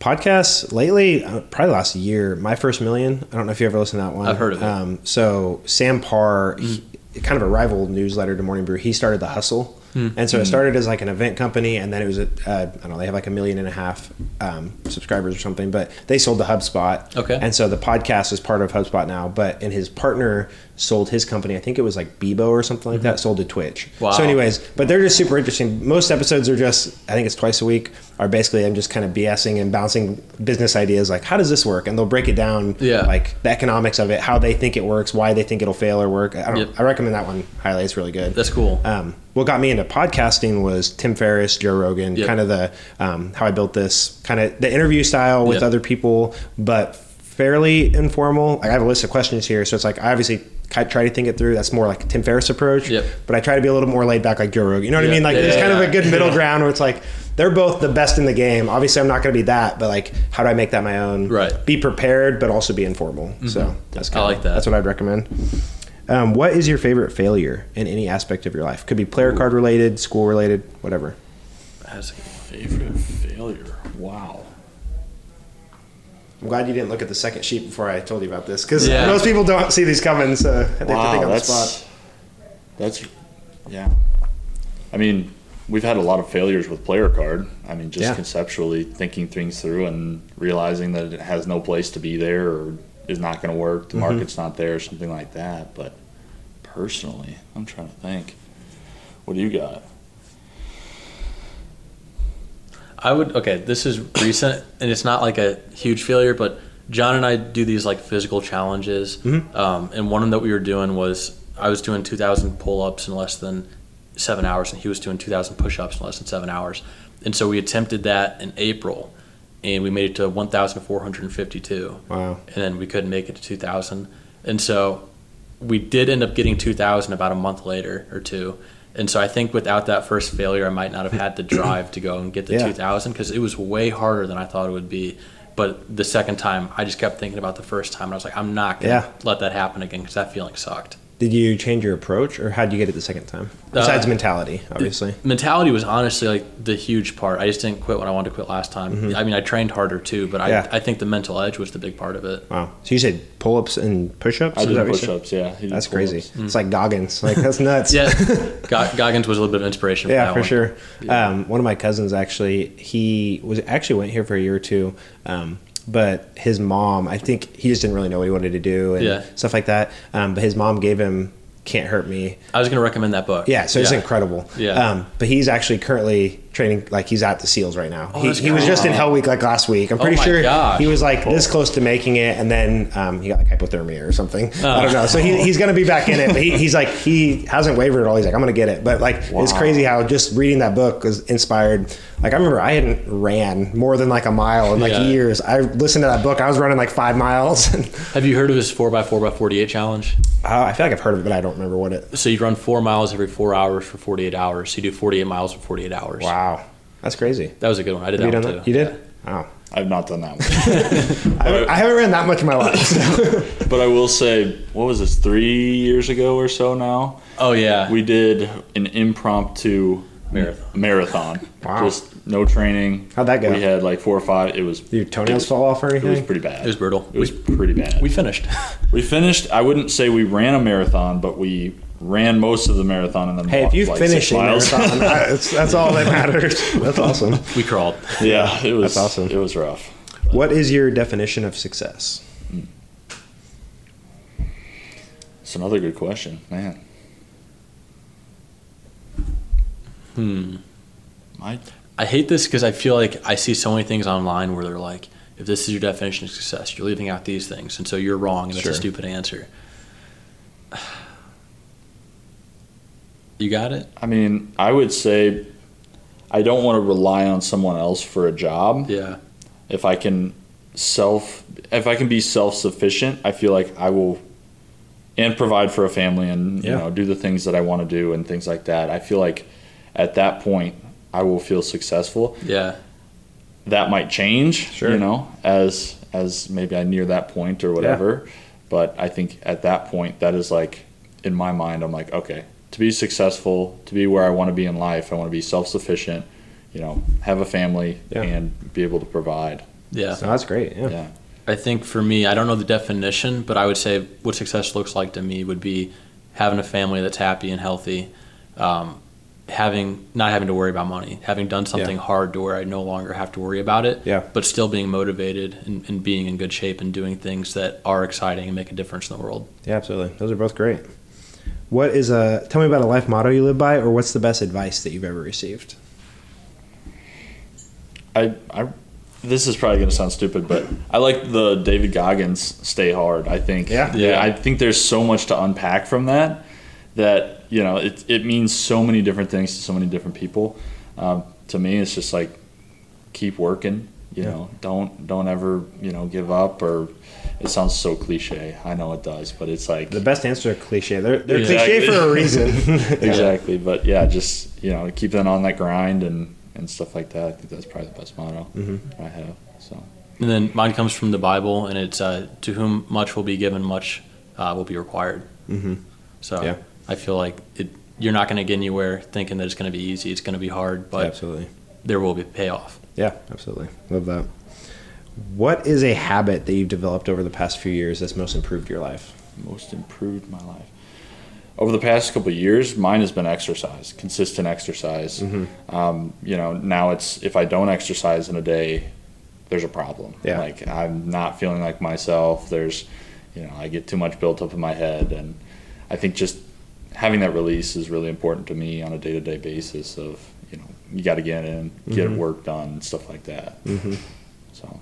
podcasts lately uh, probably last year my first million i don't know if you ever listened to that one I've heard of it. um, so sam parr he, kind of a rival newsletter to morning brew he started the hustle Hmm. and so it started as like an event company and then it was a, uh, i don't know they have like a million and a half um, subscribers or something but they sold to hubspot Okay. and so the podcast is part of hubspot now but and his partner sold his company i think it was like bebo or something like that sold to twitch Mm-hmm. Wow. so anyways but they're just super interesting most episodes are just i think it's twice a week are basically i'm just kind of bsing and bouncing business ideas like how does this work and they'll break it down Yeah. like the economics of it how they think it works why they think it'll fail or work i don't Yep. i recommend that one highly it's really good That's cool. um, what got me into podcasting was Tim Ferriss, Joe Rogan, Yep. kind of the um, how I built this kind of the interview style with Yep. other people, but fairly informal. Like I have a list of questions here, so it's like I obviously ki- try to think it through. That's more like Tim Ferriss approach. Yep. But I try to be a little more laid back, like Joe Rogan. You know what I mean? Like Yeah, there's yeah, kind of a good middle ground where it's like they're both the best in the game. Obviously, I'm not going to be that, but like how do I make that my own? Right. Mm-hmm. Be prepared, but also be informal. So that's I kinda, like that. That's what I'd recommend. Um, what is your favorite failure in any aspect of your life? Could be player card related, school related, whatever. That's a- Favorite failure. Wow. I'm glad you didn't look at the second sheet before I told you about this because Yeah. most people don't see these coming, so they have to think Wow, on the that's spot. that's yeah. I mean, we've had a lot of failures with player card. I mean, just Yeah. conceptually thinking things through and realizing that it has no place to be there or is not going to work. Mm-hmm. The market's not there, something like that. But personally, I'm trying to think. What do you got? I would okay. This is recent, and it's not like a huge failure, but John and I do these like physical challenges, Mm-hmm. um, and one of them that we were doing was I was doing two thousand pull ups in less than seven hours, and he was doing two thousand push ups in less than seven hours, and so we attempted that in April, and we made it to one thousand four hundred and fifty two. Wow. and then we couldn't make it to 2000 and so we did end up getting 2000 about a month later or two and so i think without that first failure i might not have had the drive to go and get the Yeah. 2000 because it was way harder than i thought it would be but the second time i just kept thinking about the first time and i was like i'm not going to Yeah. let that happen again because that feeling sucked Did you change your approach, or how did you get it the second time? Besides Uh, mentality, obviously. mentality was honestly like the huge part. I just didn't quit when I wanted to quit last time. I mean, I trained harder too, but I, Mm-hmm. Yeah. I think the mental edge was the big part of it. Wow. So you said pull-ups and push-ups? I Is did that what you said? push-ups. Yeah, he did That's crazy. pull-ups. It's like Goggins. Like that's nuts. Yeah, Go- Goggins was a little bit of inspiration. For Yeah, that for one. sure. Um, one of my cousins actually, he was actually went here for a year or two, um, but his mom, I think he just didn't really know what he wanted to do and Yeah. stuff like that. Um, but his mom gave him "Can't Hurt Me." I was going to recommend that book. Yeah, so it's incredible. Yeah. Um, but he's actually currently training, like he's at the SEALs right now. he he was just in Hell Week like last week. I'm pretty Oh sure gosh. he was like this close to making it, and then um, he got like hypothermia or something. I don't know. So he, he's going to be back in it, but he, he's like he hasn't wavered at all. He's like I'm going to get it. But like it's crazy how just reading that book was inspired. Like I remember I hadn't ran more than like a mile in like Yeah. years. I listened to that book. I was running like five miles. Have you heard of his 4x4x48 challenge? Uh, I feel like I've heard of it, but I don't remember what it. So you run four miles every four hours for 48 hours. So you do 48 miles for 48 hours. Wow, that's crazy. That was a good one. I did Have you that done one that? You did? Wow. I've not done that one. I haven't, I haven't ran that much in my life. so- but I will say, what was this? Three years ago or so now, Oh yeah. we did an impromptu Marathon. Marathon. Wow. Just no training. How'd that go? We had like four or five. It was Your toenails it was- fall off or anything? It was pretty bad. It was brutal. It was pretty bad. we finished. We finished. I wouldn't say we ran a marathon, but we ran most of the marathon and then Hey, if walked you like finish a marathon, that's, that's all that matters. That's awesome. we crawled. yeah, it was. That's awesome. It was rough. What is your definition of success? Hmm. It's another good question, man. Hmm. My I hate this because I feel like I see so many things online where they're like, if this is your definition of success, you're leaving out these things, and so you're wrong, and that's Sure. a stupid answer. You got it? I mean, I would say I don't want to rely on someone else for a job. Yeah. If I can self if I can be self-sufficient, I feel like I will and provide for a family and you know do the things that I want to do and things like that. I feel like at that point I will feel successful. Yeah. That might change, Sure. you know, as as maybe I near that point or whatever. But I think at that point that is like in my mind I'm like, okay, to be successful, to be where I want to be in life, I want to be self-sufficient, you know, have a family Yeah. and be able to provide. Yeah. So that's great. Yeah. Yeah. I think for me, I don't know the definition, but I would say what success looks like to me would be having a family that's happy and healthy, um, having not having to worry about money, having done something Yeah. hard to where I no longer have to worry about it, Yeah. but still being motivated and, and being in good shape and doing things that are exciting and make a difference in the world. Yeah, absolutely. Those are both great. What is a tell me about a life motto you live by, or what's the best advice that you've ever received? I, I this is probably going to sound stupid, but I like the David Goggins "Stay Hard." I think, Yeah. Yeah. I think there's so much to unpack from that. That you know, it it means so many different things to so many different people. Um, to me, it's just like keep working. You Yeah. know, don't don't ever you know give up or. It sounds so cliche. I know it does, but it's like The best answer are cliche. They're, they're Exactly. cliche for a reason. exactly. But yeah, just you know, keeping on that grind and and stuff like that. I think that's probably the best motto I have. So And then mine comes from the Bible, and it's uh, to whom much will be given, much uh, will be required. Mhm. So Yeah. I feel like it, you're not going to get anywhere thinking that it's going to be easy. It's going to be hard, but absolutely. there will be payoff. Yeah, absolutely. Love that. What is a habit that you've developed over the past few years that's most improved your life? most improved my life over the past couple of years. Mine has been exercise, consistent exercise. Um, you know, now it's if I don't exercise in a day, there's a problem. Yeah. Like I'm not feeling like myself. There's, you know, I get too much built up in my head, and I think just having that release is really important to me on a day to day basis. Of you know, you got to get in, get work done, stuff like that. Mm-hmm. So.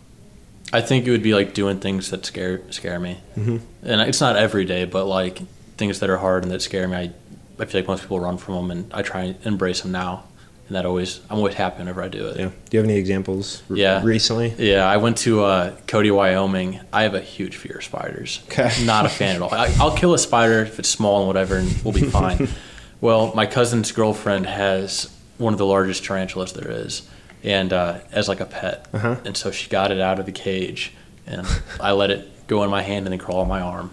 I think it would be like doing things that scare scare me, mm-hmm. and it's not every day, but like things that are hard and that scare me. I, I feel like most people run from them, and I try and embrace them now, and that always I'm always happy whenever I do it. Yeah. Do you have any examples Yeah. recently? Yeah, I went to uh, Cody, Wyoming. I have a huge fear of spiders. Okay. Not a fan at all. I, I'll kill a spider if it's small and whatever, and we'll be fine. well, my cousin's girlfriend has one of the largest tarantulas there is, and uh, as like a pet. Uh-huh. And so she got it out of the cage, and I let it go in my hand and then crawl on my arm,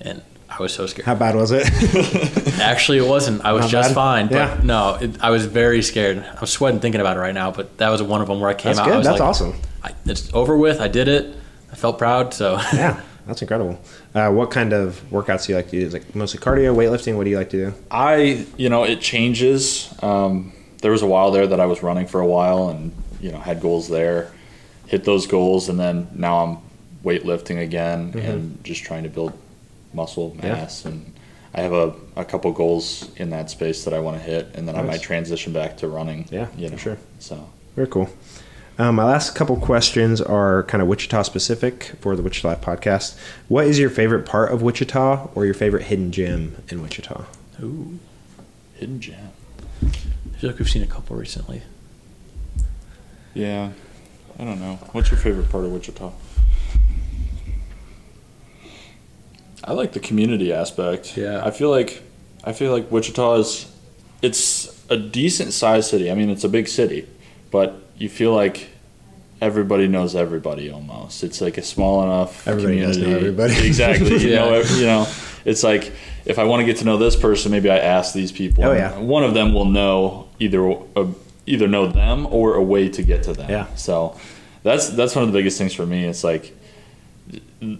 and I was so scared. How bad was it? Actually, it wasn't. I was Not just bad? fine. But Yeah. no, it, I was very scared. I'm sweating thinking about it right now. But that was one of them where I came That's out. I good. was That's like, awesome. I, it's over with. I did it. I felt proud. So Yeah, that's incredible. Uh, what kind of workouts do you like to do? Is it like mostly cardio, weightlifting? What do you like to do? I, you know, it changes. Um, there was a while there that I was running for a while and, you know, had goals there, hit those goals, and then now I'm weightlifting again and just trying to build muscle Mm-hmm. Yeah. mass. And I have a, a couple goals in that space that I want to hit, and then I might transition back to running. Yeah, you for know, sure. So. Very cool. Um, my last couple questions are kind of Wichita specific for the Wichita Life podcast. What is your favorite part of Wichita or your favorite hidden gem in Wichita? Ooh, Hidden gem. I feel like we've seen a couple recently. Yeah, I don't know. What's your favorite part of Wichita? I like the community aspect. Yeah. I feel like I feel like Wichita is it's a decent sized city. I mean, it's a big city, but you feel like everybody knows everybody almost. It's like a small enough Everybody community. everybody. exactly. You Yeah. know, you know, it's like if I want to get to know this person, maybe I ask these people. Oh, yeah. One of them will know either uh, either know them or a way to get to them. Yeah. So that's that's one of the biggest things for me. It's like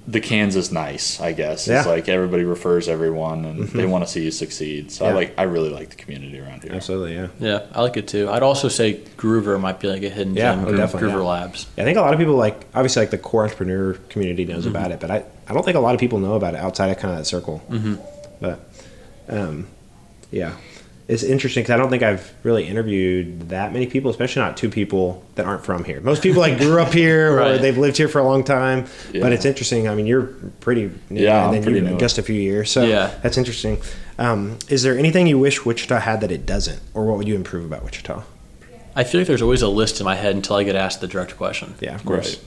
the Kansas nice, I guess. Yeah. Mm-hmm. It's like everybody refers everyone and they want to see you succeed. So I like I really like the community around here. Absolutely, yeah. Yeah, I like it too. I'd also say Groover might be like a hidden Yeah, gem. oh, definitely, Groover yeah. Labs. I think a lot of people like obviously like the core entrepreneur community knows Mm-hmm. about it, but I, I don't think a lot of people know about it outside of kind of that circle. Mm-hmm. But um, yeah, it's interesting because I don't think I've really interviewed that many people, especially not two people that aren't from here. Most people like grew up here or they've lived here for a long time. Yeah. But it's interesting. I mean, you're pretty new, Yeah, and then you just a few years, so Yeah. that's interesting. Um, is there anything you wish Wichita had that it doesn't, or what would you improve about Wichita? I feel like there's always a list in my head until I get asked the direct question. Yeah, of course. Right.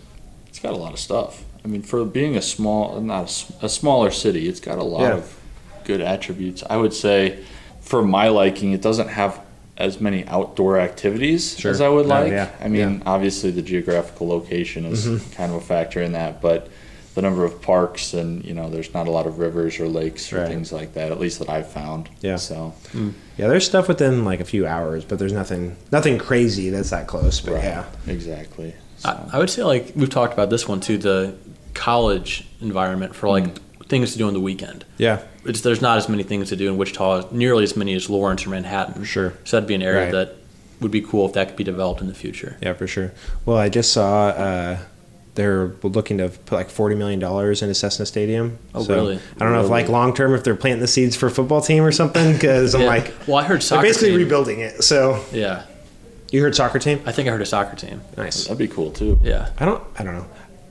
It's got a lot of stuff. I mean, for being a small, not a smaller city, it's got a lot Yeah. of good attributes. I would say, for my liking, it doesn't have as many outdoor activities Sure. as I would No, like. yeah, I mean, yeah. Mm-hmm. obviously the geographical location is kind of a factor in that, but the number of parks and you know, there's not a lot of rivers or lakes or Right. things like that. At least that I've found. Yeah. So Yeah, there's stuff within like a few hours, but there's nothing nothing crazy that's that close. But right. yeah, exactly. So. I, I would say like we've talked about this one too, the college environment for like things to do on the weekend. yeah, It's, there's not as many things to do in Wichita, nearly as many as Lawrence or Manhattan. Sure. So that'd be an area Right. that would be cool if that could be developed in the future. yeah, for sure. Well, I just saw uh, they're looking to put like forty million dollars into Cessna Stadium. Oh, So, really? I don't know if like long term if they're planting the seeds for a football team or something because I'm like well, I heard they're soccer. basically team. rebuilding it. So Yeah, you heard soccer team? I think I heard a soccer team. Nice. That'd be cool too. Yeah. I don't. I don't know.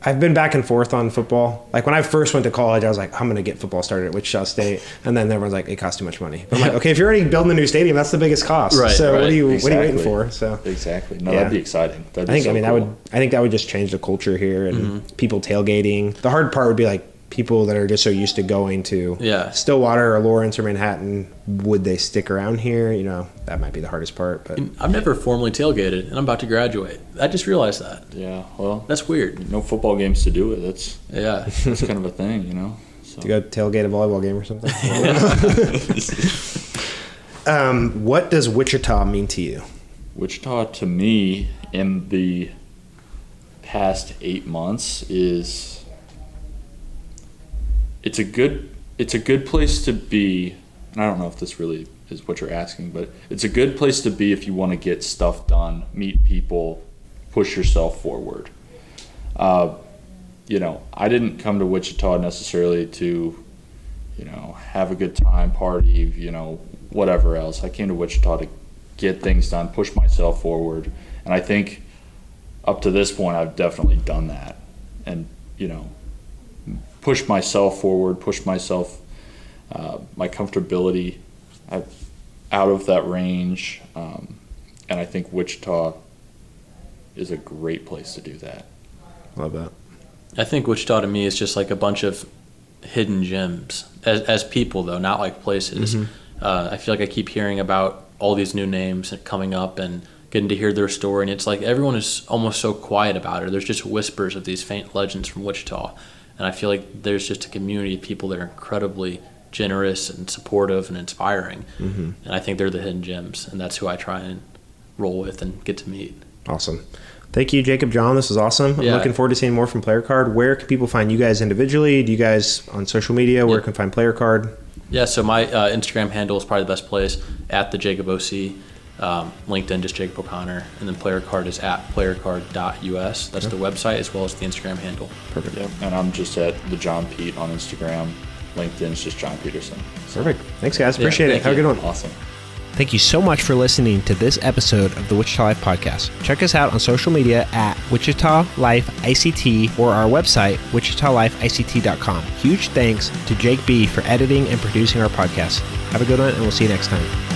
I've been back and forth on football. Like when I first went to college, I was like, I'm going to get football started at Wichita State, and then everyone's like, it costs too much money. But I'm like, okay, if you're already building a new stadium, that's the biggest cost. Right, So what are you what are you waiting for? So Exactly. No, Yeah. that'd be exciting. That'd I think so I mean that would I think that would just change the culture here and mm-hmm. people tailgating. The hard part would be like people that are just so used to going to Yeah. Stillwater or Lawrence or Manhattan. Would they stick around here? You know, that might be the hardest part. But I've never formally tailgated, and I'm about to graduate. I just realized that. Yeah. Well, That's weird. no football games to do it. That's Yeah. that's kind of a thing, you know. So. to go tailgate a volleyball game or something. um, what does Wichita mean to you? Wichita to me in the past eight months is it's a good it's a good place to be and I don't know if this really is what you're asking, but it's a good place to be if you want to get stuff done, meet people, push yourself forward. Uh, you know, I didn't come to Wichita necessarily to, you know, have a good time, party, you know, whatever else. I came to Wichita to get things done, push myself forward, and I think up to this point I've definitely done that, and you know, pushed myself forward, push myself, uh, my comfortability, i out of that range, um, and I think Wichita is a great place to do that. Love that. I think Wichita to me is just like a bunch of hidden gems as, as people, though, not like places. Uh, I feel like I keep hearing about all these new names coming up and getting to hear their story, and it's like everyone is almost so quiet about it. There's just whispers of these faint legends from Wichita, and I feel like there's just a community of people that are incredibly generous and supportive and inspiring. Mm-hmm. And I think they're the hidden gems, and that's who I try and roll with and get to meet. Awesome. Thank you, Jacob John. This was awesome. I'm looking forward to seeing more from Player Card. Where can people find you guys individually? Do you guys on social media? Where Yeah. can find Player Card? Yeah, so my uh, Instagram handle is probably the best place at the Jacob OC. Um, LinkedIn, just Jacob O'Connor. And then player card is at playercard.us. That's the website as well as the Instagram handle. Perfect. Yep. And I'm just at the John Pete on Instagram. LinkedIn's just John Peterson. Perfect. Thanks, guys. Yeah, Appreciate it. thank Have a good one. Awesome. Thank you so much for listening to this episode of the Wichita Life Podcast. Check us out on social media at Wichita Life ICT or our website, wichitalifeict.com. Huge thanks to Jake B for editing and producing our podcast. Have a good one, and we'll see you next time.